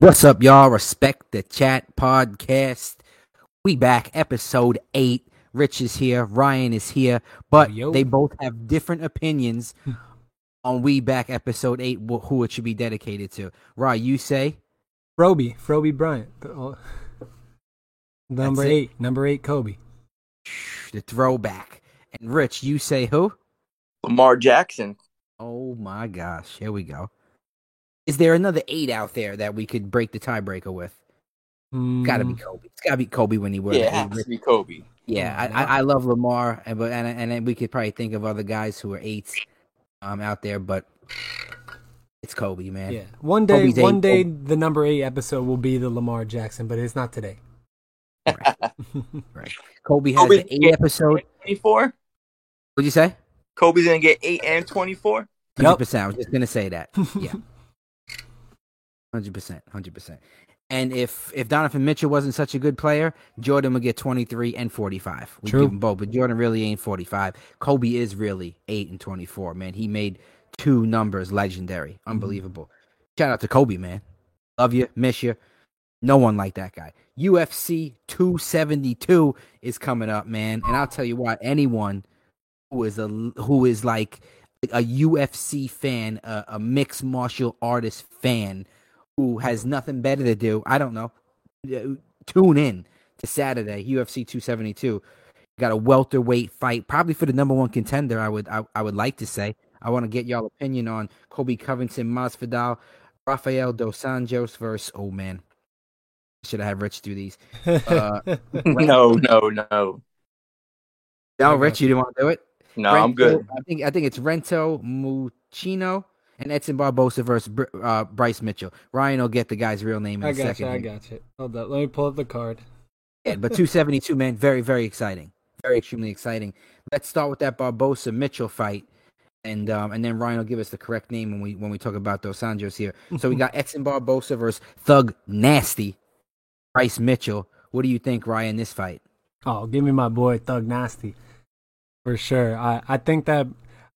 What's up, y'all? Respect the Chat podcast. We back, episode eight. Rich is here, Ryan is here, but Yo. they both have different opinions hmm. on We Back episode eight. wh- Who it should be dedicated to? Ryan, you say Froby, Froby Bryant. The- oh, Number That's it? eight, number eight, Kobe. The throwback, and Rich, you say who? Lamar Jackson. Oh my gosh, here we go. Is there another eight out there that we could break the tiebreaker with? Got to be Mm, Kobe. It's got to be Kobe when he was. Yeah, it has to be Kobe. Yeah, I, I. I love Lamar, and but and and we could probably think of other guys who are eights, um, out there, but it's Kobe, man. Yeah, one day, Kobe's eight. one day, the number eight episode will be the Lamar Jackson, but it's not today. Right. Kobe has Kobe's the eight episode. 24? What'd you say? Kobe's going to get 8 and 24? Hundred Yup. percent. I was just gonna say that. Yeah, hundred percent, hundred percent. And if if Donovan Mitchell wasn't such a good player, Jordan would get twenty three and forty five. We True. give them both, but Jordan really ain't forty five. Kobe is really eight and twenty four. Man, he made two numbers legendary, mm-hmm. unbelievable. Shout out to Kobe, man. Love you, miss you. No one like that guy. UFC 272 is coming up, man, and I'll tell you what. Anyone who is a who is like a UFC fan, a, a mixed martial artist fan who has nothing better to do, I don't know. uh, Tune in to Saturday UFC 272. Got a welterweight fight, probably for the number one contender. I would I, I would like to say. I want to get y'all opinion on Colby Covington, Masvidal, Rafael dos Anjos versus. Oh man, should I have Rich do these? Uh, no, no, no. No, Rich, got you didn't want to do it. No, I'm good. I think I think it's Rento Muccino and Edson Barbosa versus Br- uh, Bryce Mitchell. Ryan will get the guy's real name in I a got second. you. I got you. Hold up. Let me pull up the card. Yeah, but 272, man, very very exciting, very extremely exciting. Let's start with that Barbosa Mitchell fight, and um, and then Ryan will give us the correct name when we when we talk about Dos Anjos here. So we got Edson Barbosa versus Thug Nasty, Bryce Mitchell. What do you think, Ryan? This fight? Oh, give me my boy Thug Nasty. For sure. I, I think that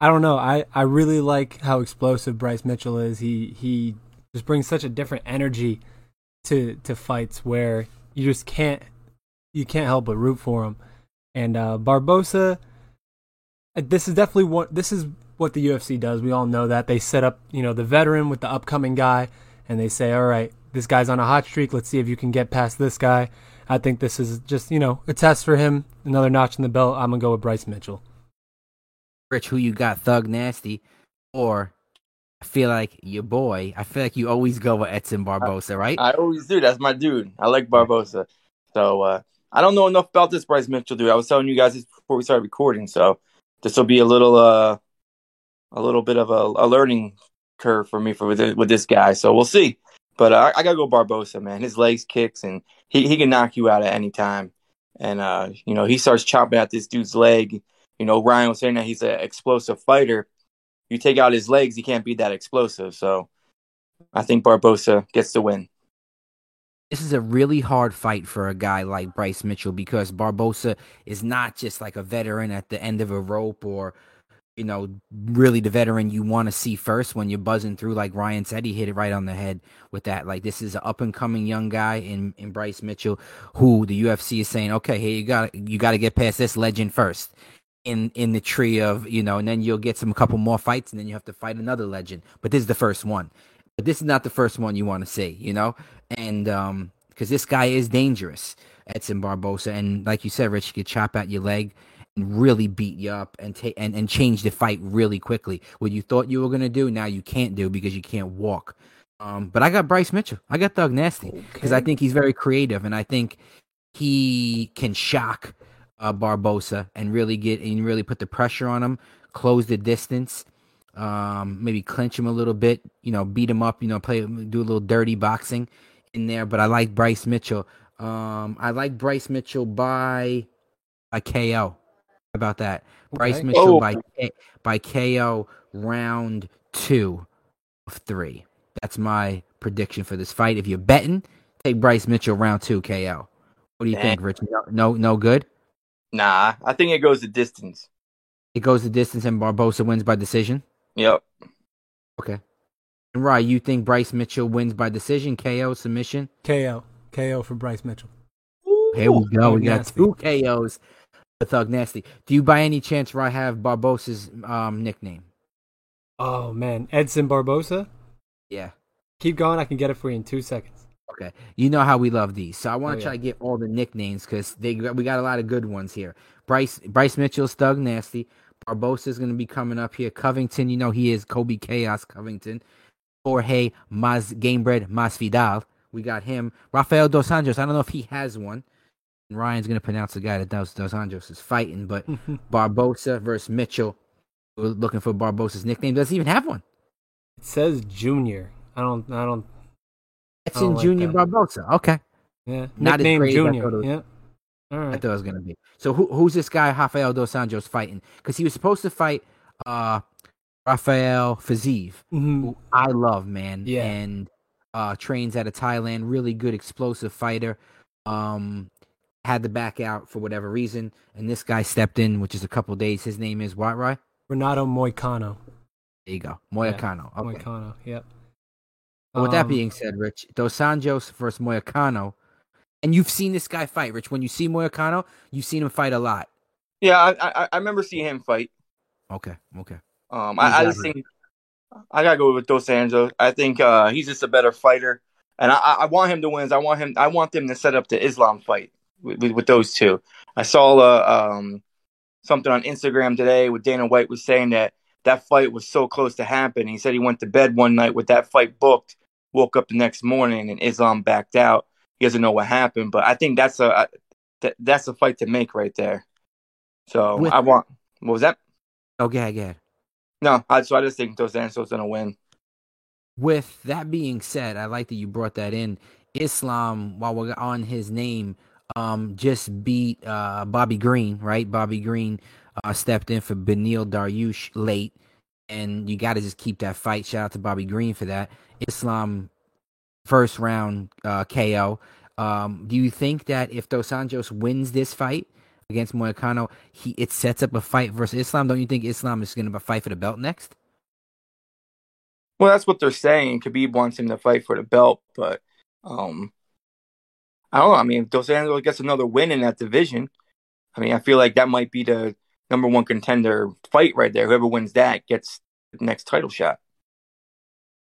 I don't know. I, I really like how explosive Bryce Mitchell is. He he just brings such a different energy to to fights where you just can't you can't help but root for him. And uh Barbosa uh, this is definitely what this is what the UFC does. We all know that. They set up, you know, the veteran with the upcoming guy and they say, "All right, this guy's on a hot streak. Let's see if you can get past this guy." I think this is just, you know, a test for him. Another notch in the belt. I'm to go with Bryce Mitchell. Rich, who you got, Thug Nasty, or I feel like your boy. I feel like you always go with Edson Barbosa, right? I always do. That's my dude. I like Barbosa. So uh, I don't know enough about this Bryce Mitchell dude. I was telling you guys this before we started recording. So this will be a little, uh, a little bit of a, a learning curve for me for with, this- with this guy. So we'll see. But uh, I, I gotta go Barbosa, man. His legs kicks and he, he can knock you out at any time. And uh, you know he starts chopping at this dude's leg. You know Ryan was saying that he's an explosive fighter. You take out his legs, he can't be that explosive. So I think Barbosa gets the win. this is a really hard fight for a guy like Bryce Mitchell because Barbosa is not just like a veteran at the end of a rope or you know really the veteran you want to see first when you're buzzing through like Ryan said he hit it right on the head with that like this is an up and coming young guy in in Bryce Mitchell who the UFC is saying okay here you got you got to get past this legend first in in the tree of you know and then you'll get some a couple more fights and then you have to fight another legend. But this is the first one. But this is not the first one you want to see you know? And um because this guy is dangerous Edson Barbosa. And like you said Rich he could chop out your leg and really beat you up and take and, and change the fight really quickly. What you thought you were going to do now you can't do because you can't walk. Um but I got Bryce Mitchell. I got Thug Nasty because I think he's very creative and I think he can shock uh, Barbosa and really get and really put the pressure on him, close the distance, um, maybe clinch him a little bit, you know, beat him up, you know, play do a little dirty boxing in there. But I like Bryce Mitchell. Um, I like Bryce Mitchell by a KO. How about that? Bryce Okay. Mitchell Oh. by by KO round two of three. That's my prediction for this fight. If you're betting, take Bryce Mitchell round two KO. What do you Dang. think, Rich? No, no, no good. Nah, I think it goes the distance. It goes the distance, and Barbosa wins by decision. Yep. Okay. And Rye, you think Bryce Mitchell wins by decision, KO, submission? KO. KO for Bryce Mitchell. Here we go. Thug We got Nasty. two KOs for Thug Nasty. Do you by any chance, Rye, have Barbosa's um, nickname? Oh man, Edson Barbosa. Yeah. Keep going. I can get it for you in two seconds. Okay. You know how we love these. So I want Oh, to yeah. try to get all the nicknames because they got- we got a lot of good ones here. Bryce Bryce Mitchell's Thug Nasty. Barbosa is going to be coming up here. Covington, you know he is Colby Chaos Covington. Jorge Mas Gamebred Masvidal. We got him. Rafael Dos Anjos. I don't know if he has one. Ryan's going to pronounce the guy that Dos, Dos Anjos is fighting, but Barbosa versus Mitchell. We're looking for Barbosa's nickname. Does he even have one? It says Junior. I don't. I don't. It's in like Junior that. Barbosa. Okay. Yeah. Not as Nickname great as Junior. thought was. Yeah. All I thought it was gonna be. So who who's this guy Rafael dos Anjos fighting? Because he was supposed to fight uh Rafael Fiziev, Mhm. who I love, man. Yeah. And uh trains out of Thailand, really good explosive fighter. Um had to back out for whatever reason, and this guy stepped in, which is a couple days. His name is what, Rye? Renato Moicano. There you go. Moyacano. Okay. Moicano. Yep. But with that Um, being said, Rich, Dos Anjos versus Moyacano. And you've seen this guy fight, Rich. When you see Moyacano, you've seen him fight a lot. Yeah, I, I I remember seeing him fight. Okay, okay. Um, I, I that, just think I gotta go with Dos Anjos. I think uh, he's just a better fighter, and I, I I want him to win. I want him. I want them to set up the Islam fight with, with, with those two. I saw uh, um, something on Instagram today with Dana White was saying that that fight was so close to happen. He said he went to bed one night with that fight booked, woke up the next morning, and Islam backed out. He doesn't know what happened, but I think that's a that, that's a fight to make right there. So With- I want. What was that? Oh, go ahead, go ahead. No, I, so I just think Dos Anjos gonna win. With that being said, I like that you brought that in. Islam, while we're on his name, um, just beat uh Bobby Green, right? Bobby Green uh stepped in for Beneil Dariush late, and you got to just keep that fight. Shout out to Bobby Green for that. Islam first round uh KO. Um, do you think that if Dos Anjos wins this fight against Moicano, he it sets up a fight versus Islam? Don't you think Islam is going to fight for the belt next? Well, that's what they're saying. Khabib wants him to fight for the belt, but um, I don't know. I mean, if Dos Anjos gets another win in that division, I mean, I feel like that might be the number one contender fight right there. Whoever wins that gets the next title shot.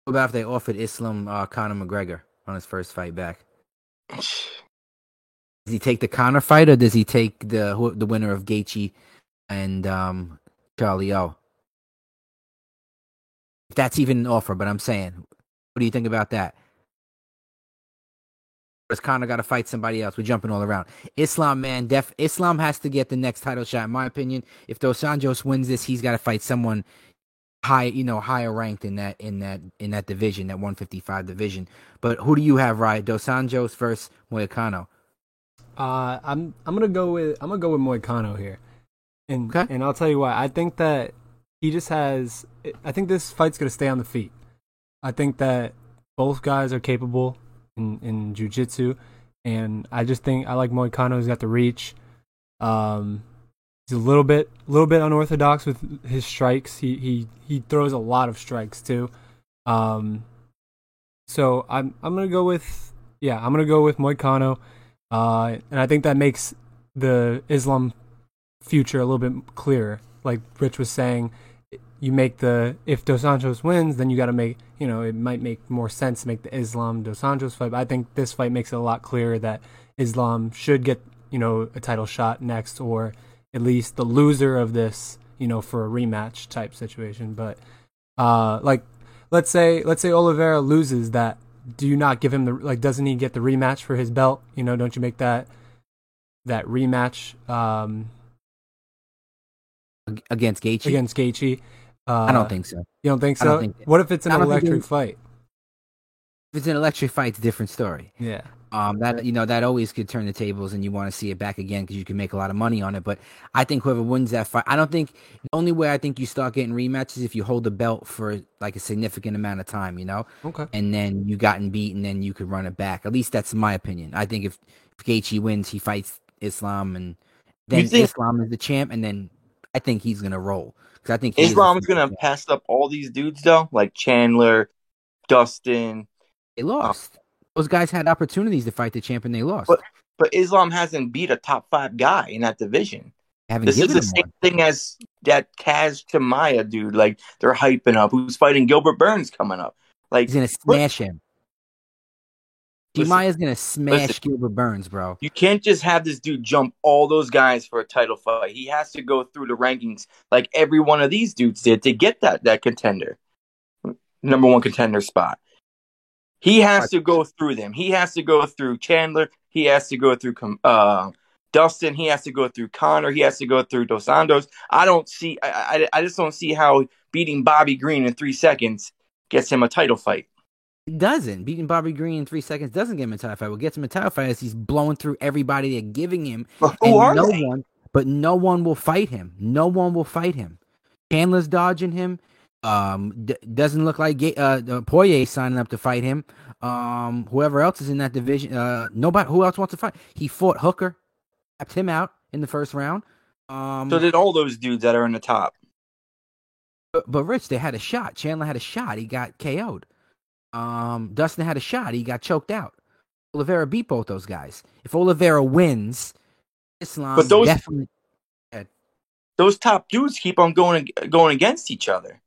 What about if they offered Islam uh, Conor McGregor on his first fight back? Does he take the Conor fight or does he take the the winner of Gaethje and um, Charlie O? If that's even an offer, but I'm saying, what do you think about that? Does Conor got to fight somebody else? We're jumping all around. Islam, man, def Islam has to get the next title shot, in my opinion. If Dos Anjos wins this, he's got to fight someone high, you know, higher ranked in that in that in that division, that 155 division. But who do you have, right? Dos Anjos versus Moicano. Uh, I'm I'm gonna go with I'm gonna go with Moicano here, and Okay. and I'll tell you why. I think that he just has. I think this fight's gonna stay on the feet. I think that both guys are capable in in jujitsu, and I just think I like Moicano. He's got the reach. Um, he's a little bit a little bit unorthodox with his strikes. He he he throws a lot of strikes too. Um, so I'm I'm gonna go with yeah I'm gonna go with Moicano. Uh, and I think that makes the Islam future a little bit clearer. Like Rich was saying, you make the if Dos Anjos wins, then you got to make you know it might make more sense to make the Islam Dos Anjos fight. But I think this fight makes it a lot clearer that Islam should get you know a title shot next, or at least the loser of this you know for a rematch type situation. But uh, like let's say let's say Oliveira loses that do you not give him the like doesn't he get the rematch for his belt you know don't you make that that rematch um against Gaethje. against Gaethje uh, I don't think so. you don't think I so don't think- what if it's an I don't think electric they- fight If it's an electric fight, it's a different story. yeah Um, that you know that always could turn the tables, and you want to see it back again because you can make a lot of money on it. But I think whoever wins that fight, I don't think the only way I think you start getting rematches if you hold the belt for like a significant amount of time, you know, okay and then you gotten beaten, then you could run it back. At least that's my opinion. I think if if Gaethje wins, he fights Islam, and then think- Islam is the champ, and then I think he's gonna roll because I think he is Islam's gonna have up all these dudes though, like Chandler, Dustin. They lost. Those guys had opportunities to fight the champ and they lost. But- But Islam hasn't beat a top five guy in that division. haven't This is the same one. thing as that Kaz Tamaya dude. Like they're hyping up. Who's fighting Gilbert Burns coming up? Like He's gonna smash him. Maya's gonna smash listen. Gilbert Burns, bro. you can't just have this dude jump all those guys for a title fight. He has to go through the rankings like every one of these dudes did to get that that contender, number one contender spot. He has to go through them. He has to go through Chandler. He has to go through uh, Dustin. He has to go through Conor. He has to go through Dos Santos. I don't see. I, I, I just don't see how beating Bobby Green in three seconds gets him a title fight. It doesn't. Beating Bobby Green in three seconds doesn't get him a title fight. What gets him a title fight is he's blowing through everybody they're giving him, But who and are no they? one, but no one will fight him. No one will fight him. Chandler's dodging him. Um, d- doesn't look like uh, uh, Poirier signing up to fight him. Um, whoever else is in that division, uh, nobody. Who else wants to fight? He fought Hooker, tapped him out in the first round. Um, So did all those dudes that are in the top. But, but Rich, they had a shot. Chandler had a shot. He got KO'd. Um, Dustin had a shot. He got choked out. Oliveira beat both those guys. If Oliveira wins, Islam But those- definitely. Those top dudes keep on going going against each other.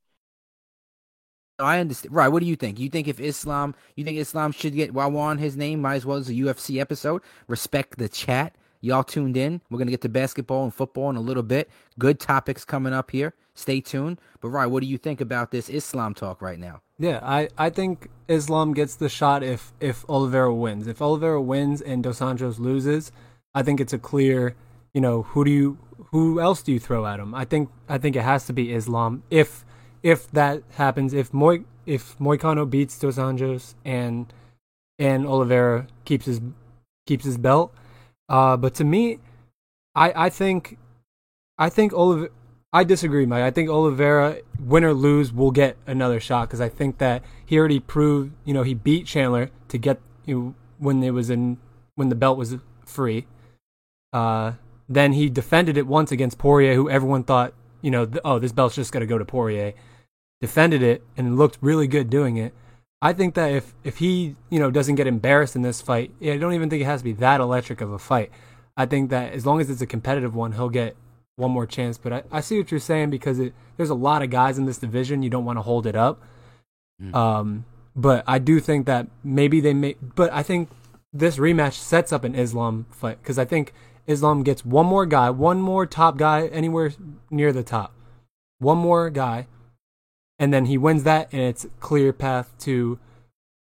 I understand. Right. What do you think? You think if Islam, you think Islam should get on his name, might as well as a UFC episode. Respect the chat. Y'all tuned in. We're gonna get to basketball and football in a little bit. Good topics coming up here. Stay tuned. But right, what do you think about this Islam talk right now? Yeah, I, I think Islam gets the shot if if Oliveira wins. If Oliveira wins and Dos Anjos loses, I think it's a clear, you know, who do you who else do you throw at him? I think I think it has to be Islam. If if that happens, if Moy if Moicano beats Dos Anjos and and Oliveira keeps his keeps his belt, uh, but to me, I I think I think Olive I disagree, Mike. I think Oliveira, win or lose, will get another shot because I think that he already proved, you know, he beat Chandler to get you know, when it was in when the belt was free. Uh, then he defended it once against Poirier, who everyone thought, you know, oh, this belt's just gonna go to Poirier. Defended it and looked really good doing it. I think that if if he, you know, doesn't get embarrassed in this fight, I don't even think it has to be that electric of a fight. I think that as long as it's a competitive one, he'll get one more chance. But I, I see what you're saying because it, there's a lot of guys in this division. You don't want to hold it up. Mm. Um, but I do think that maybe they may. But I think this rematch sets up an Islam fight because I think Islam gets one more guy, one more top guy anywhere near the top, one more guy, and then he wins that, and it's clear path to.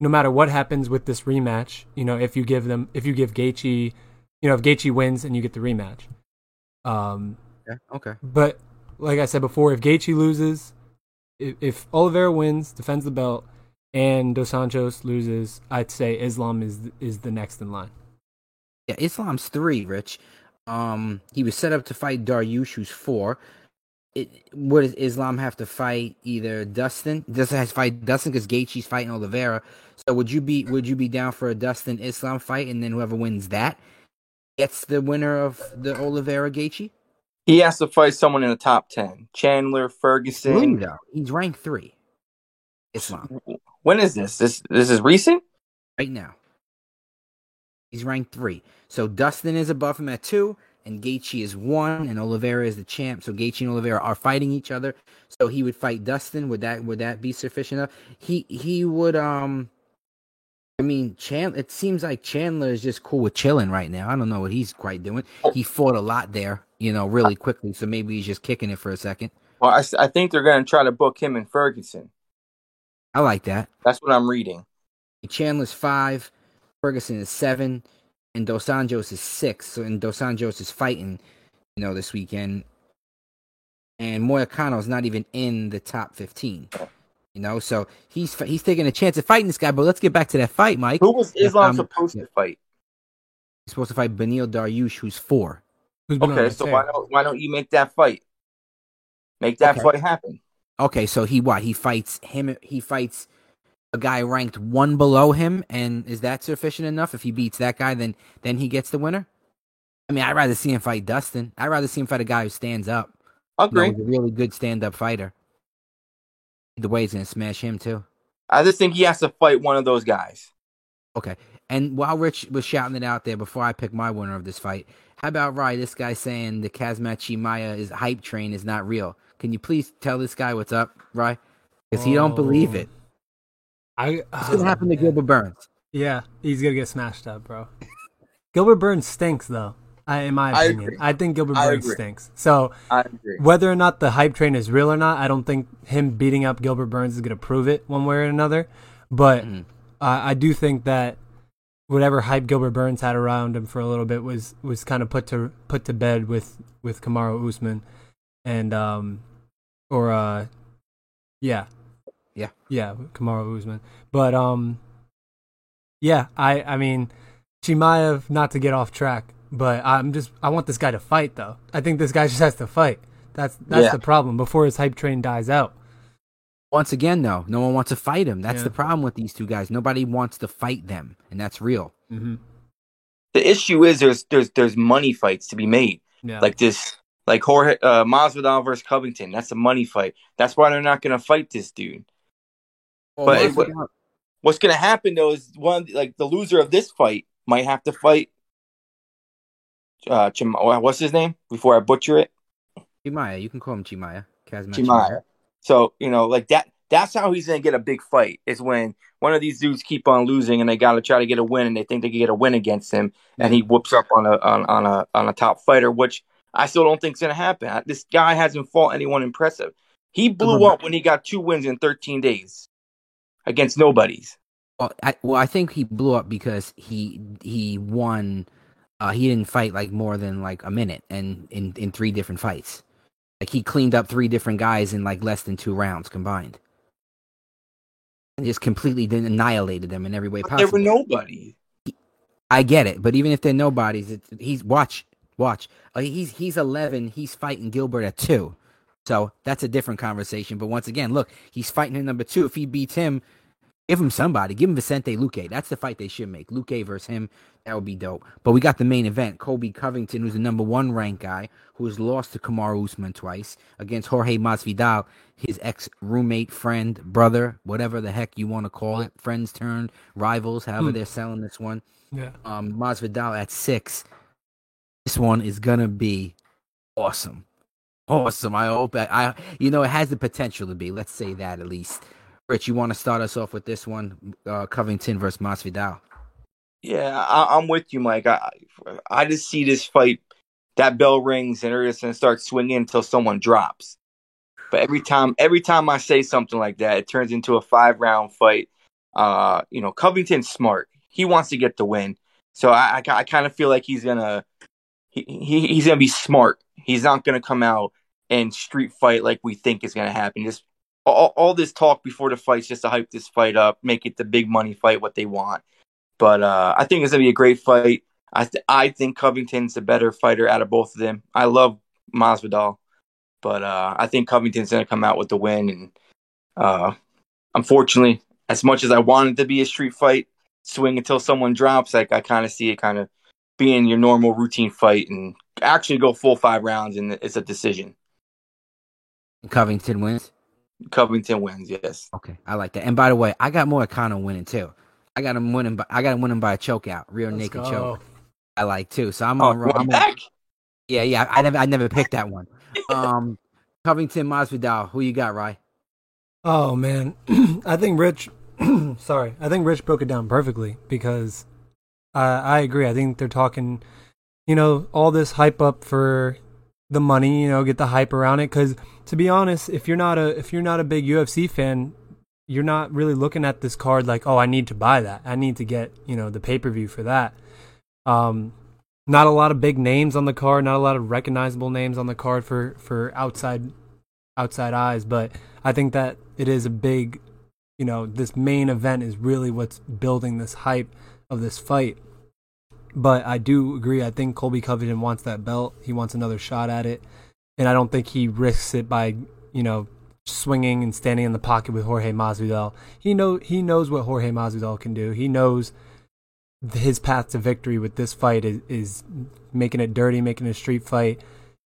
No matter what happens with this rematch, you know, if you give them, if you give Gaethje, you know, if Gaethje wins and you get the rematch, um, Okay. Okay. but like I said before, if Gaethje loses, if, if Oliveira wins, defends the belt, and Dos Santos loses, I'd say Islam is is the next in line. Yeah, Islam's three, Rich. Um, he was set up to fight Dariush, who's four. It, what does Islam have to fight? Either Dustin, Dustin has to fight Dustin because Gaethje's fighting Oliveira. So would you be would you be down for a Dustin Islam fight, and then whoever wins that gets the winner of the Oliveira Gaethje? He has to fight someone in the top ten. Chandler, Ferguson. he's ranked three. Islam When is this? This this is recent. right now. He's ranked three. So Dustin is above him at two, and Gaethje is one, and Oliveira is the champ. So Gaethje and Oliveira are fighting each other. So he would fight Dustin. Would that would that be sufficient enough? He he would um. I mean, Chandler. It seems like Chandler is just cool with chilling right now. I don't know what he's quite doing. He fought a lot there, you know, really quickly. So maybe he's just kicking it for a second. Well, I, I think they're going to try to book him and Ferguson. I like that. That's what I'm reading. Chandler's five, Ferguson is seven, and Dos Anjos is six. So and Dos Anjos is fighting, you know, this weekend. And Moyakano's not even in the top fifteen. You know, so he's he's taking a chance of fighting this guy. But let's get back to that fight, Mike. Who was Islam Um, supposed to fight? He's supposed to fight Beneil Dariush, who's four. Who's been on Okay, a so tear. why don't why don't you make that fight? Make that Okay. fight happen. Okay, so he what? He fights him. He fights a guy ranked one below him, and is that sufficient enough? If he beats that guy, then then he gets the winner. I mean, I'd rather see him fight Dustin. I'd rather see him fight a guy who stands up. I You know, agree. he's a really good stand up fighter. The way he's gonna smash him too. I just think he has to fight one of those guys. Okay. And while Rich was shouting it out there before I pick my winner of this fight, how about Rye? This guy saying the Kazmat Maya is hype train is not real. Can you please tell this guy what's up, Rye? Because he don't believe it. I What's gonna happen to. Gilbert Burns? Yeah, he's gonna get smashed up, bro. Gilbert Burns stinks, though. I, in my I opinion, agree. I, think Gilbert I Burns agree. stinks. So I agree. whether or not the hype train is real or not, I don't think him beating up Gilbert Burns is gonna prove it one way or another. But Mhm. uh, I do think that whatever hype Gilbert Burns had around him for a little bit was was kind of put to put to bed with with Kamaru Usman, and um, or uh, yeah, Yeah. yeah, Kamaru Usman. But um, yeah, I I mean, Chimaev not to get off track, but I'm just I want this guy to fight though. I think this guy just has to fight. That's that's Yeah. the problem before his hype train dies out. Once again, though, no one wants to fight him. That's Yeah. the problem with these two guys. Nobody wants to fight them, and that's real. Mm-hmm. The issue is there's there's there's money fights to be made. Yeah, Like this like Jorge uh Masvidal versus Covington. That's a money fight. That's why they're not gonna fight this dude. But it- Masvidal- What's gonna happen though is one like the loser of this fight might have to fight uh Chim- what's his name? Before I butcher it. Chimaya, you can call him Chimaya. Kazmat Chimaya. So, you know, like that that's how he's gonna get a big fight, is when one of these dudes keep on losing and they gotta try to get a win and they think they can get a win against him and he whoops up on a on, on a on a top fighter, which I still don't think is gonna happen. This guy hasn't fought anyone impressive. He blew up when he got two wins in thirteen days against nobodies. Well, I, well, I think he blew up because he he won. Uh, he didn't fight like more than like a minute, and in in three different fights, like he cleaned up three different guys in like less than two rounds combined, and just completely annihilated them in every way But there possible. were nobody. I get it, but even if they're nobodies, he's watch watch. Uh, he's he's eleven. He's fighting Gilbert at two, so that's a different conversation. But once again, look, he's fighting at number two. If he beats him, give him somebody. Give him Vicente Luque. That's the fight they should make. Luque versus him. That would be dope. But we got the main event: Colby Covington, who's the number one ranked guy, who has lost to Kamaru Usman twice against Jorge Masvidal, his ex roommate, friend, brother, whatever the heck you want to call it, friends turned rivals, however Hmm. they're selling this one yeah. um Masvidal at six. This one is gonna be awesome, awesome. I hope I, I, you know, it has the potential to be. Let's say that at least. Rich, you want to start us off with this one, uh, Covington versus Masvidal? Yeah, I, I'm with you, Mike. I I just see this fight. That bell rings and they're gonna start swinging until someone drops. But every time, every time I say something like that, it turns into a five round fight. Uh, you know, Covington's smart. He wants to get the win, so I I, I kind of feel like he's gonna he, he he's gonna be smart. He's not gonna come out and street fight like we think is gonna happen. Just all, all this talk before the fight's just to hype this fight up, make it the big money fight, what they want. But uh, I think it's gonna be a great fight. I th- I think Covington's the better fighter out of both of them. I love Masvidal, but uh, I think Covington's gonna come out with the win. And uh, unfortunately, as much as I want it to be a street fight, swing until someone drops, like I kind of see it kind of being your normal routine fight and actually go full five rounds and it's a decision. Covington wins. Covington wins, yes. Okay, I like that. And by the way, I got more Moicano winning too. I got him winning. By, I got him winning by a choke out, real Let's naked go. choke. I like too. So I'm Oh, on. you want I'm on yeah, yeah. I never, I never picked that one. Um, Covington Masvidal. Who you got, Rye? Oh man, I think Rich. sorry, I think Rich broke it down perfectly because I I agree. I think they're talking, you know, all this hype up for the money. You know, get the hype around it. Because to be honest, if you're not a if you're not a big UFC fan, you're not really looking at this card like, oh, I need to buy that. I need to get you know the pay per view for that. Um, not a lot of big names on the card. Not a lot of recognizable names on the card for for outside outside eyes, but I think that it is a big, you know, this main event is really what's building this hype of this fight. But I do agree. I think Colby Covington wants that belt. He wants another shot at it, and I don't think he risks it by, you know, swinging and standing in the pocket with Jorge Masvidal. He know he knows what Jorge Masvidal can do. He knows his path to victory with this fight is, is making it dirty, making it a street fight,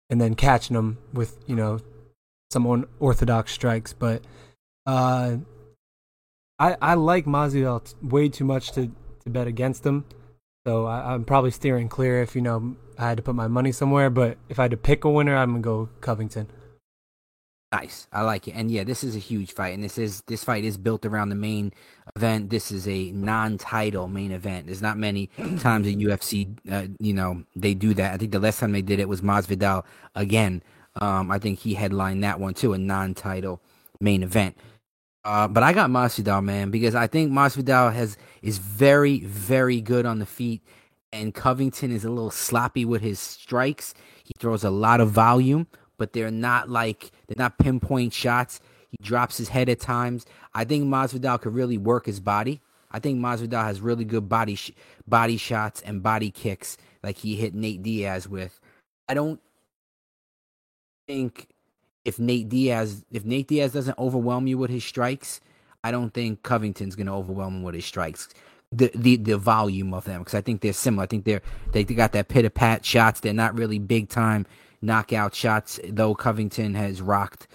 and then catching him with you know some unorthodox strikes. But uh, I, I like Masvidal way too much to, to bet against him. So I, I'm probably steering clear if you know I had to put my money somewhere. But if I had to pick a winner, I'm gonna go Covington. Nice. I like it. And yeah, this is a huge fight. And this is this fight is built around the main event. This is a non-title main event. There's not many times in UFC, uh, you know, they do that. I think the last time they did it was Masvidal again. Um, I think he headlined that one too, a non-title main event. Uh, but I got Masvidal, man, because I think Masvidal has is very, very good on the feet, and Covington is a little sloppy with his strikes. He throws a lot of volume, but they're not like they're not pinpoint shots. He drops his head at times. I think Masvidal could really work his body. I think Masvidal has really good body sh- body shots and body kicks, like he hit Nate Diaz with. I don't think if Nate Diaz if Nate Diaz doesn't overwhelm you with his strikes, I don't think Covington's going to overwhelm him with his strikes. The the the volume of them because I think they're similar. I think they're they, got that pit a pat shots. They're not really big time knockout shots. Though Covington has rocked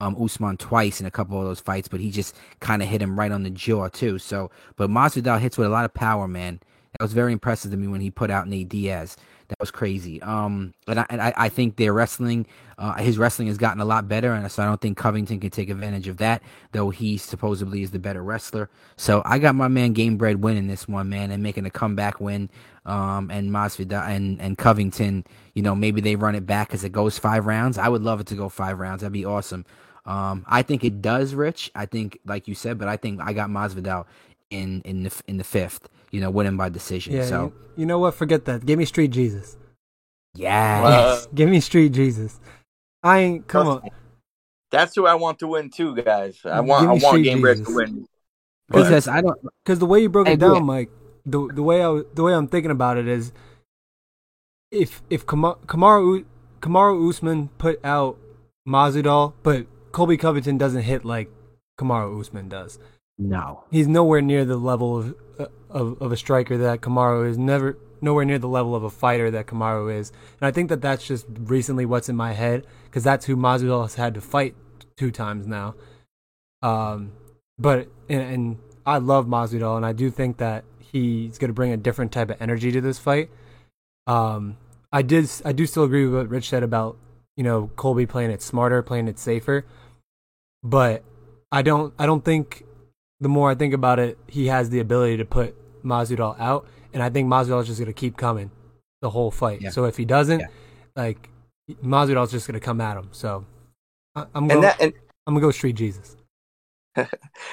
um Usman twice in a couple of those fights, but he just kind of hit him right on the jaw too. So, but Masvidal hits with a lot of power, man. That was very impressive to me when he put out Nate Diaz. That was crazy. Um, and I, and I, I think their wrestling, uh, his wrestling has gotten a lot better, and so I don't think Covington can take advantage of that, though he supposedly is the better wrestler. So I got my man Gamebred winning this one, man, and making a comeback win. Um, and Masvidal and and Covington, you know, maybe they run it back as it goes five rounds. I would love it to go five rounds. That'd be awesome. Um, I think it does, Rich. I think, like you said, but I think I got Masvidal in in the in the fifth. You know, winning by decision. Yeah. so You, you know what? Forget that. Give me Street Jesus. yeah, Uh, Give me Street Jesus. I ain't come on. That's who I want to win too, guys. I want I want Street Gamebred Jesus. to win. Because I don't. Because the way you broke it down, Mike, the the way I the way I'm thinking about it is, if if Kama- Kamaru U- Usman put out Masvidal, but Colby Covington doesn't hit like Kamaru Usman does. No. He's nowhere near the level of uh, of, of a striker that Kamaru is. Never nowhere near the level of a fighter that Kamaru is. And I think that that's just recently what's in my head because that's who Masvidal has had to fight two times now. Um, but and, and I love Masvidal, and I do think that he's going to bring a different type of energy to this fight. Um, I did I do still agree with what Rich said about you know Colby playing it smarter, playing it safer, but I don't I don't think the more I think about it, he has the ability to put Masvidal out, and I think Masvidal is just going to keep coming the whole fight. Yeah. So if he doesn't, Yeah. like Masvidal's just going to come at him. So I, I'm going and that and, I'm gonna go Street Jesus.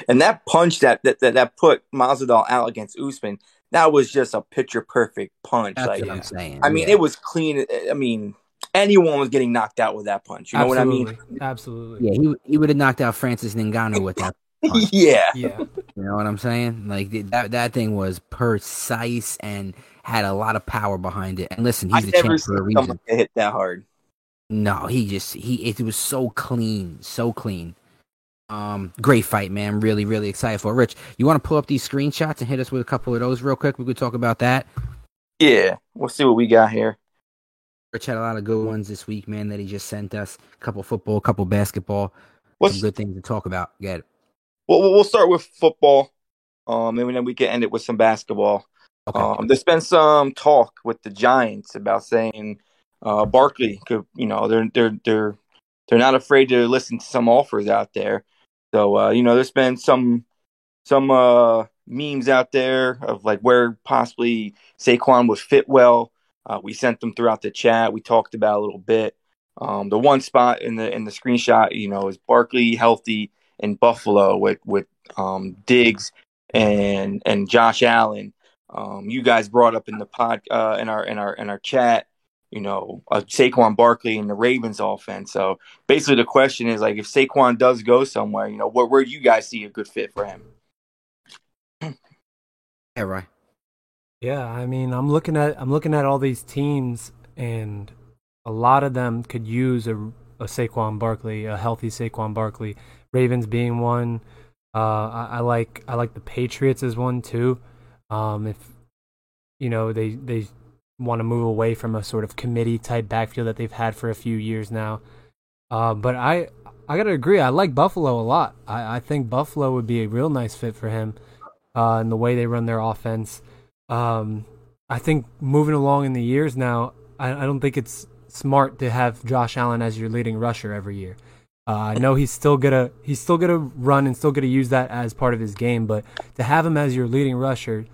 and that punch that that, that, that put Masvidal out against Usman, that was just a picture perfect punch. That's like what I'm saying. I mean, yeah. it was clean. Eh, I mean, anyone was getting knocked out with that punch. You know Absolutely. what I mean? Absolutely. Yeah, he he would have knocked out Francis Ngannou with that. Punch. yeah. Yeah. You know what I'm saying? Like that that thing was precise and had a lot of power behind it. And listen, he's I've the never champ seen for a reason. hit that hard. No, he just he it was so clean, so clean. Um, great fight, man. Really, really excited for it. Rich. You want to pull up these screenshots and hit us with a couple of those real quick? We could talk about that. Yeah. We'll see what we got here. Rich had a lot of good ones this week, man. That he just sent us. A couple football, a couple basketball. What's Some good things to talk about. Get it. Well, we'll start with football, um, and then we can end it with some basketball. Okay. Um, there's been some talk with the Giants about saying uh, Barkley could, you know, they're they're they're they're not afraid to listen to some offers out there. So uh, you know, there's been some some uh, memes out there of like where possibly Saquon would fit well. Uh, we sent them throughout the chat. We talked about a little bit. Um, the one spot in the in the screenshot, you know, is Barkley healthy in Buffalo with with um, Diggs and and Josh Allen. Um, you guys brought up in the pod uh, in our in our in our chat, you know, uh, Saquon Barkley and the Ravens offense. So basically, the question is like, if Saquon does go somewhere, you know, where where do you guys see a good fit for him? yeah, right. Yeah, I mean, I'm looking at I'm looking at all these teams, and a lot of them could use a, a Saquon Barkley, a healthy Saquon Barkley. Ravens being one. Uh, I, I like I like the Patriots as one too. Um, if you know they they want to move away from a sort of committee type backfield that they've had for a few years now. Uh, but I I gotta agree. I like Buffalo a lot. I, I think Buffalo would be a real nice fit for him, uh, in the way they run their offense. Um, I think moving along in the years now, I, I don't think it's smart to have Josh Allen as your leading rusher every year. Uh, I know he's still gonna he's still gonna run and still gonna use that as part of his game, but to have him as your leading rusher,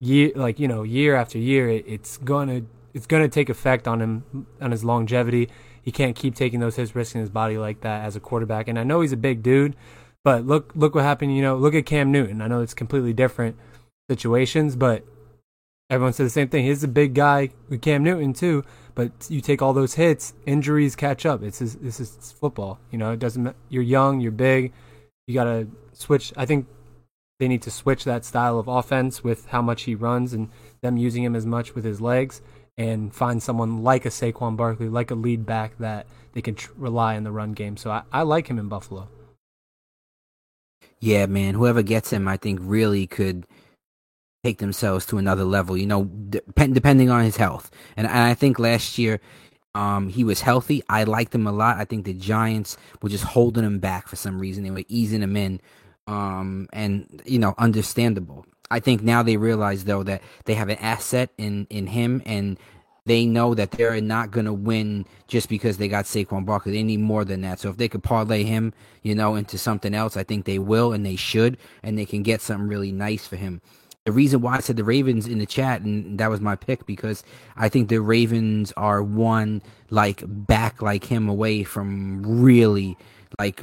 year like you know year after year, it, it's gonna it's gonna take effect on him on his longevity. He can't keep taking those hits, risking his body like that as a quarterback. And I know he's a big dude, but look look what happened. You know, look at Cam Newton. I know it's completely different situations, but everyone said the same thing. He's a big guy with Cam Newton too, but you take all those hits, injuries catch up. It's just, this is football. You know, it doesn't. You're young, you're big. You gotta switch. I think they need to switch that style of offense with how much he runs and them using him as much with his legs, and find someone like a Saquon Barkley, like a lead back that they can tr- rely on the run game. So I, I like him in Buffalo. Yeah, man. Whoever gets him, I think, really could take themselves to another level. You know, dep- depending on his health. And, and I think last year, um, he was healthy. I liked him a lot. I think the Giants were just holding him back for some reason. They were easing him in, um, and you know, understandable. I think now they realize though that they have an asset in in him, and they know that they're not going to win just because they got Saquon Barkley. They need more than that. So if they could parlay him, you know, into something else, I think they will and they should, and they can get something really nice for him the reason why I said the Ravens in the chat, and that was my pick because I think the Ravens are one like back like him away from really like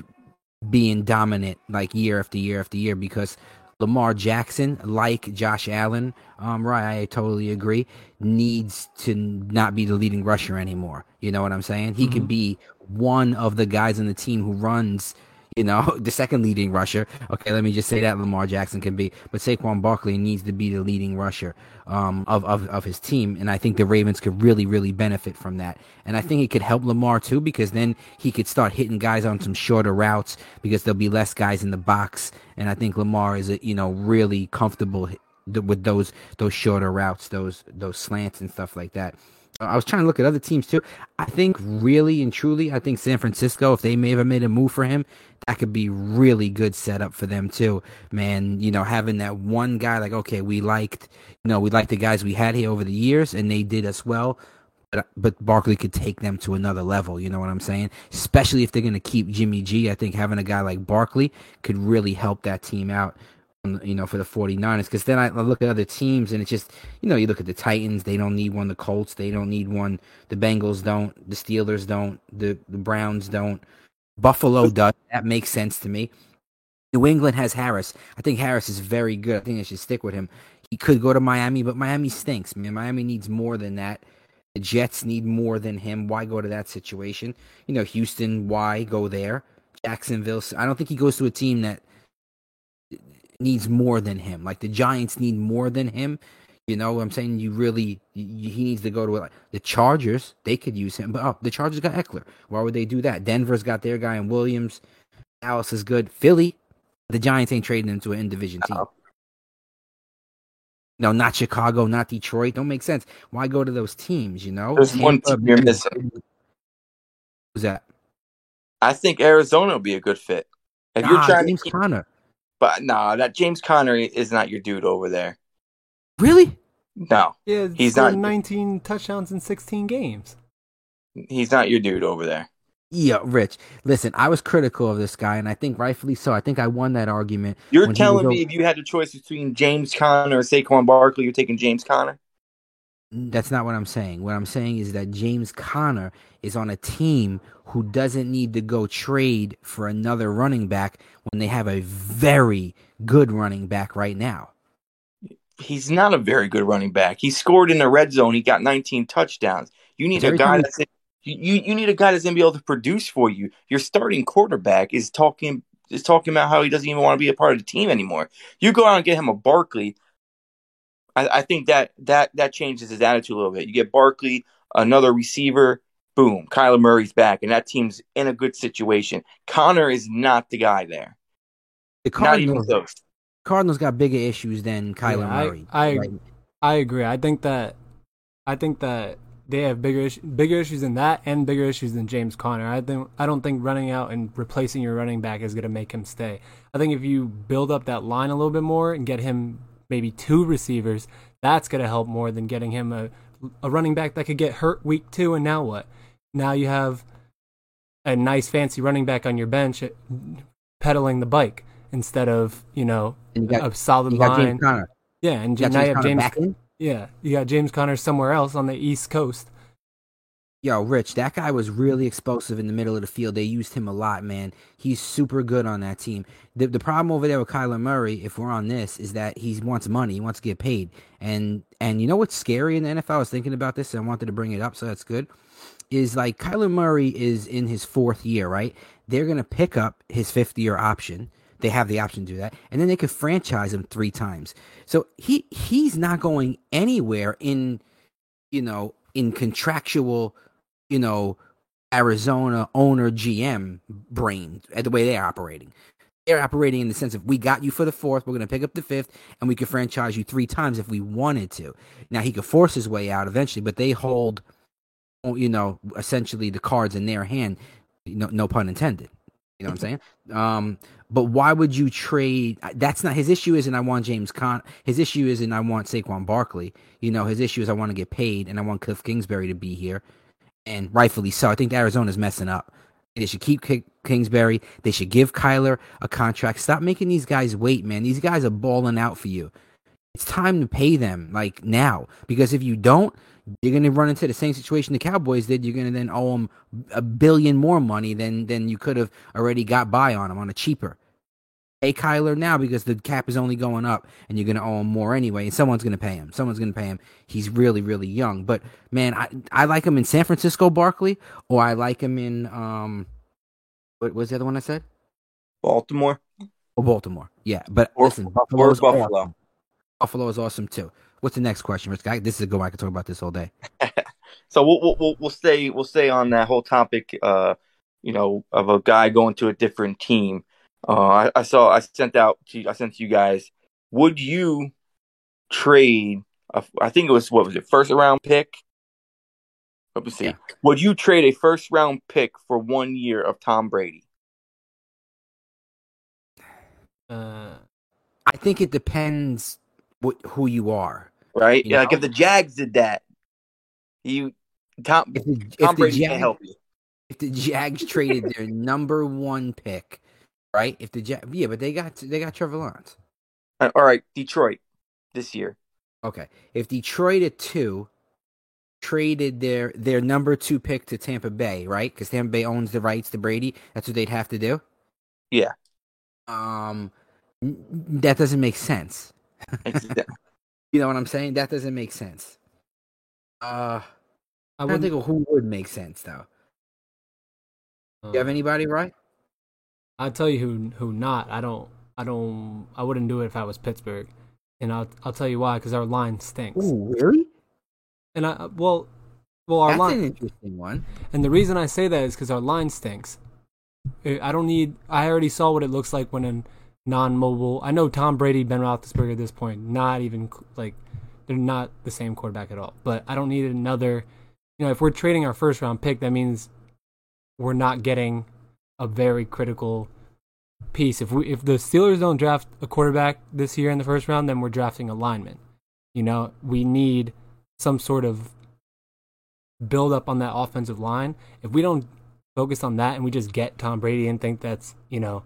being dominant like year after year after year because Lamar Jackson, like Josh Allen, um, right, I totally agree, needs to not be the leading rusher anymore. You know what I'm saying? He mm-hmm. can be one of the guys on the team who runs you know, the second leading rusher. Okay, let me just say that Lamar Jackson can be, but Saquon Barkley needs to be the leading rusher um, of, of of his team, and I think the Ravens could really, really benefit from that. And I think it could help Lamar too, because then he could start hitting guys on some shorter routes because there'll be less guys in the box, and I think Lamar is, a you know, really comfortable with those those shorter routes, those those slants and stuff like that. I was trying to look at other teams too. I think really and truly, I think San Francisco, if they may have made a move for him, that could be really good setup for them too. Man, you know, having that one guy like, okay, we liked, you know, we liked the guys we had here over the years, and they did us well. But, but Barkley could take them to another level. You know what I'm saying? Especially if they're going to keep Jimmy G. I think having a guy like Barkley could really help that team out you know, for the 49ers. Because then I look at other teams and it's just, you know, you look at the Titans, they don't need one. The Colts, they don't need one. The Bengals don't. The Steelers don't. The, the Browns don't. Buffalo does. That makes sense to me. New England has Harris. I think Harris is very good. I think they should stick with him. He could go to Miami, but Miami stinks, man. Miami needs more than that. The Jets need more than him. Why go to that situation? You know, Houston, why go there? Jacksonville, I don't think he goes to a team that needs more than him. Like the Giants need more than him. You know, what I'm saying you really you, he needs to go to like the Chargers. They could use him, but oh, the Chargers got Ekeler. Why would they do that? Denver's got their guy in Williams. Dallas is good. Philly, the Giants ain't trading into an in division team. No, not Chicago, not Detroit. Don't make sense. Why go to those teams? You know, there's Tampa, one team you're missing. Who's that? I think Arizona would be a good fit. If nah, you're trying James to keep, Conner. But nah, that James Conner is not your dude over there. Really? No. Yeah, he's not 19 touchdowns in 16 games. He's not your dude over there. Yeah, Rich. Listen, I was critical of this guy, and I think rightfully so. I think I won that argument. You're telling me over... if you had the choice between James Conner or Saquon Barkley, you're taking James Conner? That's not what I'm saying. What I'm saying is that James Conner is on a team who doesn't need to go trade for another running back when they have a very good running back right now. He's not a very good running back. He scored in the red zone. He got 19 touchdowns. You need a guy that's you, you need a guy that's gonna be able to produce for you. Your starting quarterback is talking is talking about how he doesn't even want to be a part of the team anymore. You go out and get him a Barkley I, I think that that that changes his attitude a little bit. You get Barkley, another receiver, boom, Kyler Murray's back, and that team's in a good situation. Conner is not the guy there. The Cardinals, Cardinals got bigger issues than Kyler yeah, Murray. I I, right? I agree. I think that I think that they have bigger is- bigger issues than that, and bigger issues than James Conner. I think I don't think running out and replacing your running back is going to make him stay. I think if you build up that line a little bit more and get him maybe two receivers, that's going to help more than getting him a a running back that could get hurt week two. And now what? Now you have a nice fancy running back on your bench uh, pedaling the bike instead of you know you got, a solid line. Yeah, and You now you have James. Yeah, you got James Conner somewhere else on the East Coast. Yo, Rich, that guy was really explosive in the middle of the field. They used him a lot, man. He's super good on that team. The the problem over there with Kyler Murray, if we're on this, is that he wants money. He wants to get paid. And and you know what's scary in the NFL? I was thinking about this and I wanted to bring it up, so that's good. Is like Kyler Murray is in his fourth year, right? They're gonna pick up his fifth year option. They have the option to do that, and then they could franchise him three times. So he he's not going anywhere in, you know, in contractual you know, Arizona owner GM brain at the way they're operating. They're operating in the sense of we got you for the fourth, we're going to pick up the fifth, and we could franchise you three times if we wanted to. Now he could force his way out eventually, but they hold, you know, essentially the cards in their hand. No, no pun intended. You know what I'm saying? Um, but why would you trade? That's not his issue. Isn't I want James Con. His issue isn't I want Saquon Barkley. You know, his issue is I want to get paid, and I want Cliff Kingsbury to be here and rightfully so. I think Arizona's messing up. They should keep Ki- Kingsbury. They should give Kyler a contract. Stop making these guys wait, man. These guys are balling out for you. It's time to pay them like now because if you don't, you're going to run into the same situation the Cowboys did. You're going to then owe them a billion more money than than you could have already got by on them on a cheaper. Pay Kyler now because the cap is only going up and you're going to owe him more anyway. And someone's going to pay him. Someone's going to pay him. He's really, really young. But man, I I like him in San Francisco, Barkley, or I like him in um, what was the other one I said? Baltimore Oh, Baltimore. Yeah, but or, listen, or Buffalo's Buffalo. awesome. Buffalo is awesome too. What's the next question, Rich? This is a good one. I could talk about this all day. So we'll, we'll we'll we'll stay we'll stay on that whole topic. Uh, you know, of a guy going to a different team. Uh, I, I saw I sent out to I sent to you guys. Would you trade? A, I think it was what was it first round pick. Let me see. Yeah. Would you trade a first round pick for one year of Tom Brady? Uh, I think it depends what who you are. Right? You Yeah, like if the Jags did that, you Tom If the, Tom if the Brady Jag- can't help you. if the Jags traded their number one pick, right? If the Jag, yeah, but they got they got Trevor Lawrence. Uh, All right, Detroit this year. Okay, if Detroit at two traded their their number two pick to Tampa Bay, right? Because Tampa Bay owns the rights to Brady. That's what they'd have to do. Yeah. Um, that doesn't make sense. You know what I'm saying? That doesn't make sense. Uh, I I don't would think of who would make sense though. You have anybody, right? I'll tell you who who not. I don't. I don't. I wouldn't do it if I was Pittsburgh, and I'll I'll tell you why. Because our line stinks. Ooh, really? And I well, well our That's line. an interesting one. And the reason I say that is because our line stinks. I I don't need. I already saw what it looks like when a non-mobile. I know Tom Brady, Ben Roethlisberger at this point, not even like they're not the same quarterback at all. But I don't need another. You know, if we're trading our first round pick, that means we're not getting a very critical piece. If we if the Steelers don't draft a quarterback this year in the first round, then we're drafting a lineman. You know, we need some sort of build up on that offensive line. If we don't focus on that and we just get Tom Brady and think that's, you know,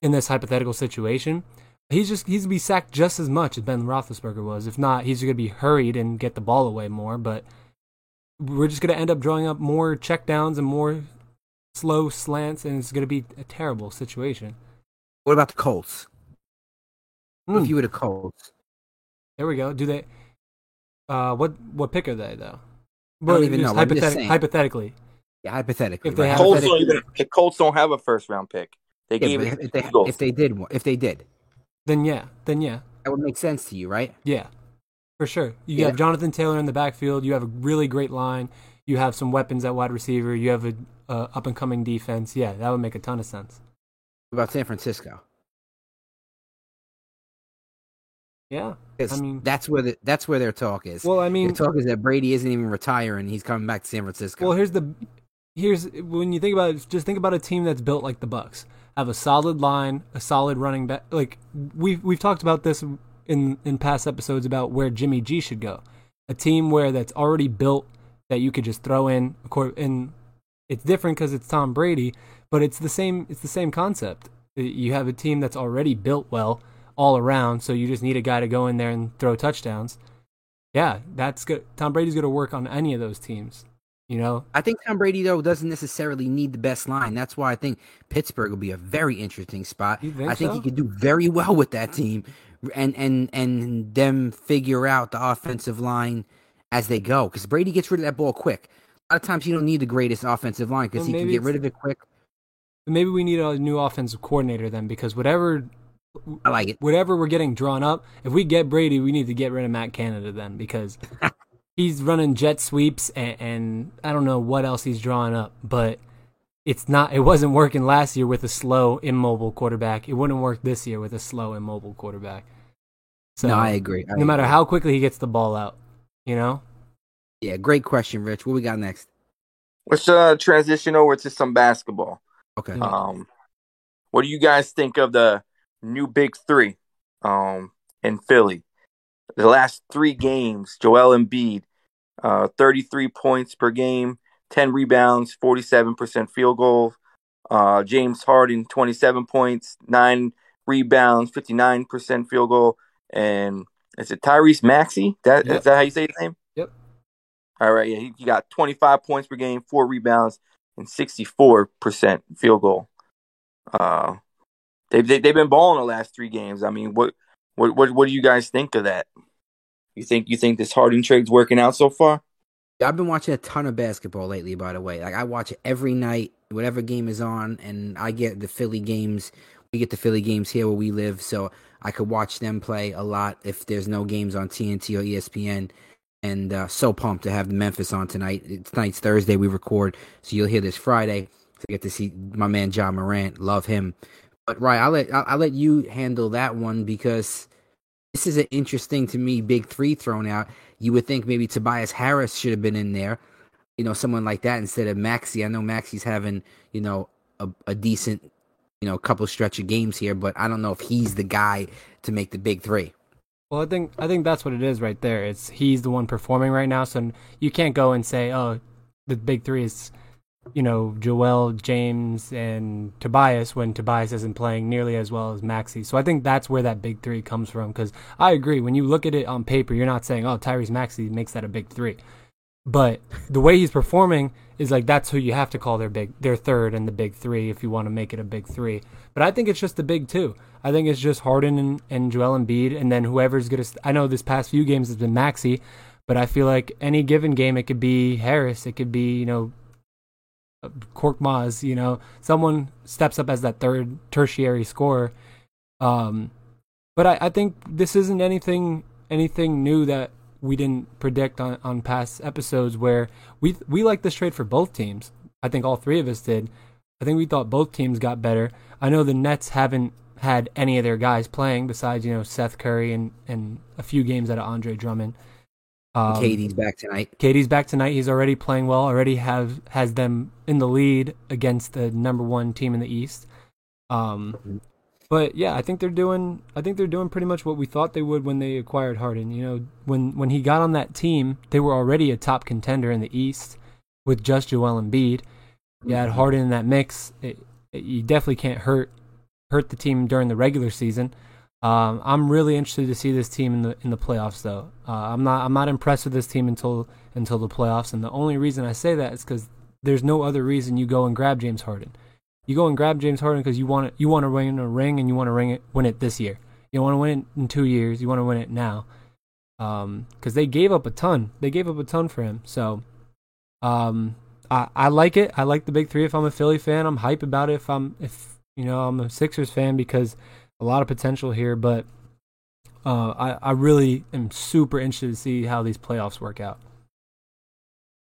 in this hypothetical situation, he's just he's gonna be sacked just as much as Ben Roethlisberger was. If not, he's gonna be hurried and get the ball away more. But we're just gonna end up drawing up more checkdowns and more slow slants, and it's gonna be a terrible situation. What about the Colts? What Hmm, If you were the Colts, there we go. Do they? Uh, what what pick are they though? don't even just know, I'm just hypothet- saying. hypothetically, yeah, hypothetically, If they right? have- Colts Hypothetically- don't the Colts don't have a first round pick. They yeah, gave but it if they Eagles. if they did if they did, then yeah, then yeah, that would make sense to you, right? Yeah, for sure. You Yeah. have Jonathan Taylor in the backfield. You have a really great line. You have some weapons at wide receiver. You have a uh, up and coming defense. Yeah, that would make a ton of sense. What about San Francisco? Yeah, I mean- that's where the, that's where their talk is. well, I their mean, talk is that Brady isn't even retiring; he's coming back to San Francisco. Well, here's the here's when you think about it, just think about a team that's built like the Bucs. Have a solid line, a solid running back. Like we've we've talked about this in in past episodes about where Jimmy G should go. A team where that's already built that you could just throw in. Of course, and it's different because it's Tom Brady, but it's the same. It's the same concept. You have a team that's already built well all around, so you just need a guy to go in there and throw touchdowns. Yeah, that's good. Tom Brady's going to work on any of those teams. You know, I think Tom Brady though doesn't necessarily need the best line. That's why I think Pittsburgh will be a very interesting spot. You think I think so? he could do very well with that team, and and and them figure out the offensive line as they go. Because Brady gets rid of that ball quick. A lot of times you don't need the greatest offensive line because Well, he can get rid of it quick. maybe we need a new offensive coordinator then because whatever I like it. whatever we're getting drawn up, if we get Brady, we need to get rid of Matt Canada then because he's running jet sweeps and, and I don't know what else he's drawing up, but it's not it wasn't working last year with a slow immobile quarterback. It wouldn't work this year with a slow immobile quarterback. So no, I agree. I no matter how quickly he gets the ball out, you know? Yeah, great question, Rich. What we got next? Let's uh, transition over to some basketball. Okay. Um, what do you guys think of the new Big Three um, in Philly? The last three games, Joel Embiid, uh, 33 points per game, 10 rebounds, 47% field goal. Uh, James Harden, 27 points, 9 rebounds, 59% field goal. And is it Tyrese Maxey? That, Yep. Is that how you say his name? All right. Yeah, he, he got 25 points per game, 4 rebounds, and 64% field goal. Uh, they've they, they've been balling the last three games. I mean, what what what what do you guys think of that? You think you think this Harden trade's working out so far? I've been watching a ton of basketball lately, by the way. Like I watch it every night, whatever game is on, and I get the Philly games. We get the Philly games here where we live, so I could watch them play a lot if there's no games on TNT or ESPN. And uh, so pumped to have Memphis on tonight. It's tonight's Thursday. We record, so you'll hear this Friday. Get to see my man Ja Morant. Love him. But right, I'll let I'll, I'll let you handle that one because this is an interesting to me big three thrown out. You would think maybe Tobias Harris should have been in there, you know, someone like that instead of Maxey. I know Maxey's having, you know, a, a decent, you know, couple stretch of games here, but I don't know if he's the guy to make the big three. Well, I think I think that's what it is right there. It's he's the one performing right now, so you can't go and say, "Oh, the big three is, you know, Joel, James, and Tobias," when Tobias isn't playing nearly as well as Maxey. So I think that's where that big three comes from. Because I agree, when you look at it on paper, you're not saying, "Oh, Tyrese Maxey makes that a big three. But the way he's performing is like that's who you have to call their big, their third and the big three if you want to make it a big three. But I think it's just the big two. I think it's just Harden and, and Joel and Embiid, and then whoever's gonna. St- I know this past few games has been Maxey, but I feel like any given game it could be Harris, it could be you know, Korkmaz, you know, someone steps up as that third tertiary scorer. Um, but I, I think this isn't anything anything new that we didn't predict on, on past episodes where we we like this trade for both teams. I think all three of us did. I think we thought both teams got better. I know the Nets haven't had any of their guys playing besides you know Seth Curry and and a few games out of Andre Drummond. Um, KD's back tonight. KD's back tonight. He's already playing well. Already have has them in the lead against the number one team in the East. Um, but yeah, I think they're doing. I think they're doing pretty much what we thought they would when they acquired Harden. You know, when when he got on that team, they were already a top contender in the East with just Joel Embiid. You had Harden in that mix. It, it, you definitely can't hurt hurt the team during the regular season. Um, I'm really interested to see this team in the in the playoffs, though. Uh, I'm not I'm not impressed with this team until until the playoffs, and the only reason I say that is because there's no other reason you go and grab James Harden. You go and grab James Harden because you want it, you want to win a ring and you want to ring it win it this year. You want to win it in two years. You want to win it now. Um, because they gave up a ton. They gave up a ton for him. So, um, I I like it. I like the big three. If I'm a Philly fan, I'm hype about it. If I'm if you know I'm a Sixers fan because a lot of potential here, but uh, I I really am super interested to see how these playoffs work out.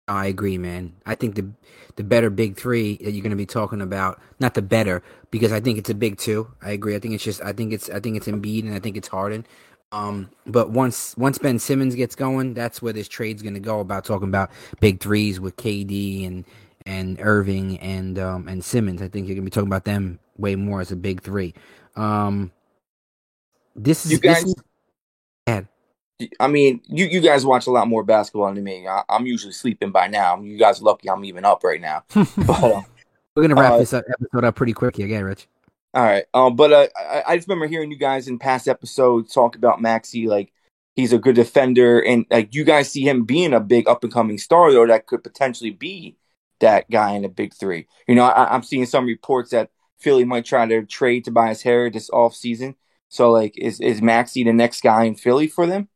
I agree, man. I think the the better big three that you're going to be talking about, not the better, because I think it's a big two. I agree. I think it's just, I think it's, I think it's Embiid and I think it's Harden. Um, but once once Ben Simmons gets going, that's where this trade's going to go. About talking about big threes with KD and and Irving and um and Simmons. I think you're going to be talking about them way more as a big three. Um, this is You guys- This is. I mean, you, you guys watch a lot more basketball than me. I, I'm usually sleeping by now. You guys are lucky I'm even up right now. But, uh, We're going to wrap Uh, this up, episode up pretty quick. Yeah, Rich. All right. Um, but uh, I, I just remember hearing you guys in past episodes talk about Maxey, like he's a good defender, and like you guys see him being a big up and coming star, though that could potentially be that guy in the big three. You know, I, I'm seeing some reports that Philly might try to trade Tobias Harris this off season. So, like, is is Maxey the next guy in Philly for them?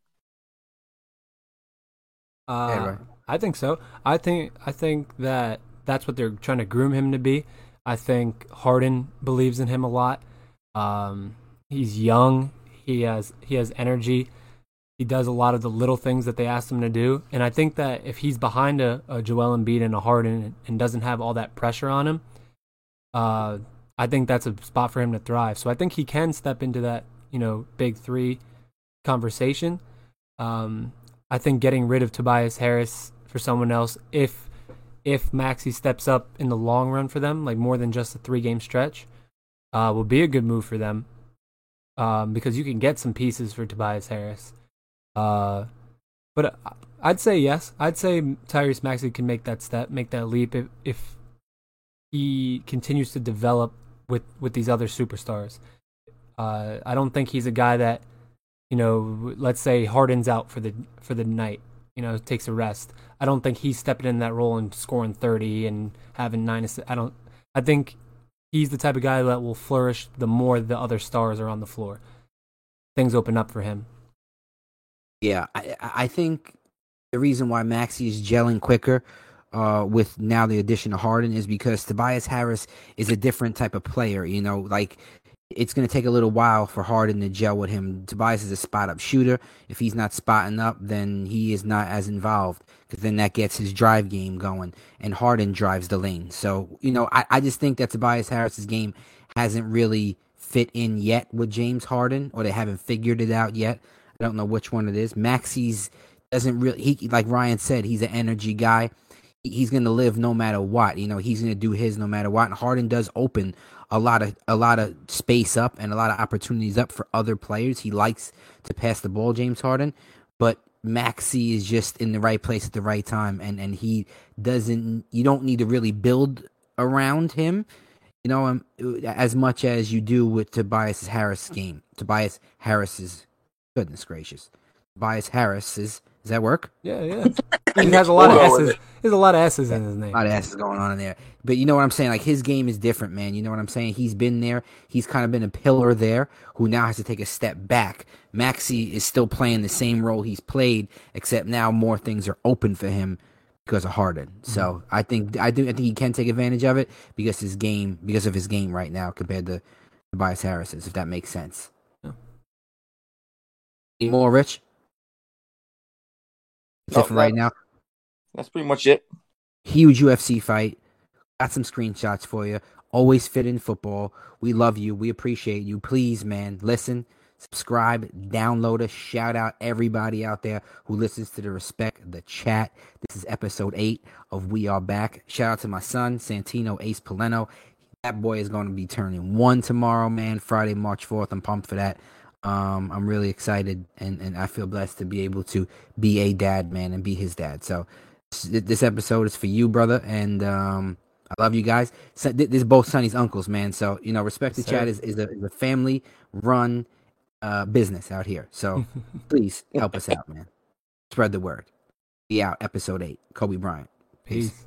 Uh. I think so. I think I think that that's what they're trying to groom him to be. I think Harden believes in him a lot. Um, he's young. He has he has energy. He does a lot of the little things that they asked him to do, and I think that if he's behind a, a Joel Embiid and a Harden and doesn't have all that pressure on him, uh, I think that's a spot for him to thrive. So I think he can step into that you know big three conversation. Um, I think getting rid of Tobias Harris for someone else, if if Maxey steps up in the long run for them, like more than just a three game stretch, uh, will be a good move for them. Um, because you can get some pieces for Tobias Harris. Uh, but I'd say yes. I'd say Tyrese Maxey can make that step, make that leap if if he continues to develop with with these other superstars. Uh, I don't think he's a guy that you know, let's say Harden's out for the for the night, you know, takes a rest. I don't think he's stepping in that role and scoring 30 and having nine assists. I don't I think he's the type of guy that will flourish the more the other stars are on the floor. Things open up for him. Yeah, I, I think the reason why Maxey is gelling quicker uh, with now the addition of Harden is because Tobias Harris is a different type of player. You know, like it's going to take a little while for Harden to gel with him. Tobias is a spot up shooter. If he's not spotting up, then he is not as involved because then that gets his drive game going, and Harden drives the lane. So you know, I, I just think that Tobias Harris's game hasn't really fit in yet with James Harden, or they haven't figured it out yet. I don't know which one it is. Maxey's doesn't really he like Ryan said, he's an energy guy. He's gonna live no matter what. You know, he's gonna do his no matter what. And Harden does open a lot of a lot of space up and a lot of opportunities up for other players. He likes to pass the ball, James Harden, but Maxey is just in the right place at the right time and and he doesn't you don't need to really build around him you know, um, as much as you do with Tobias Harris' game. Tobias Harris's, goodness gracious, Tobias Harris's. Does that work? Yeah, yeah. he has a lot of We'll S's. There's a lot of S's in his name. A lot of S's going on in there. But you know what I'm saying? Like his game is different, man. You know what I'm saying? He's been there. He's kind of been a pillar there who now has to take a step back. Maxey is still playing the same role he's played, except now more things are open for him because of Harden. So mm-hmm. I think I do I think he can take advantage of it because his game because of his game right now compared to Tobias Harris's, if that makes sense. Yeah. Any more, Rich? It oh, for right now That's pretty much it. huge UFC fight. Got some screenshots for you. Always fit in football. We love you. We appreciate you. Please, man, listen, subscribe, download us. Shout out everybody out there who listens to the respect the chat. This is episode eight of We Are Back. Shout out to my son, Santino Ace Poleno. That boy is going to be turning one tomorrow, man. Friday, March 4th. I'm pumped for that. Um, I'm really excited and, and I feel blessed to be able to be a dad, man, and be his dad. So this- episode is for you, brother, and um, I love you guys. So, this is both Sonny's uncles, man. So you know, respect the Yes, chat is, is a, is a family run uh, business out here. So please help us out, man. Spread the word. Be out, episode eight. Kobe Bryant. Peace. Peace.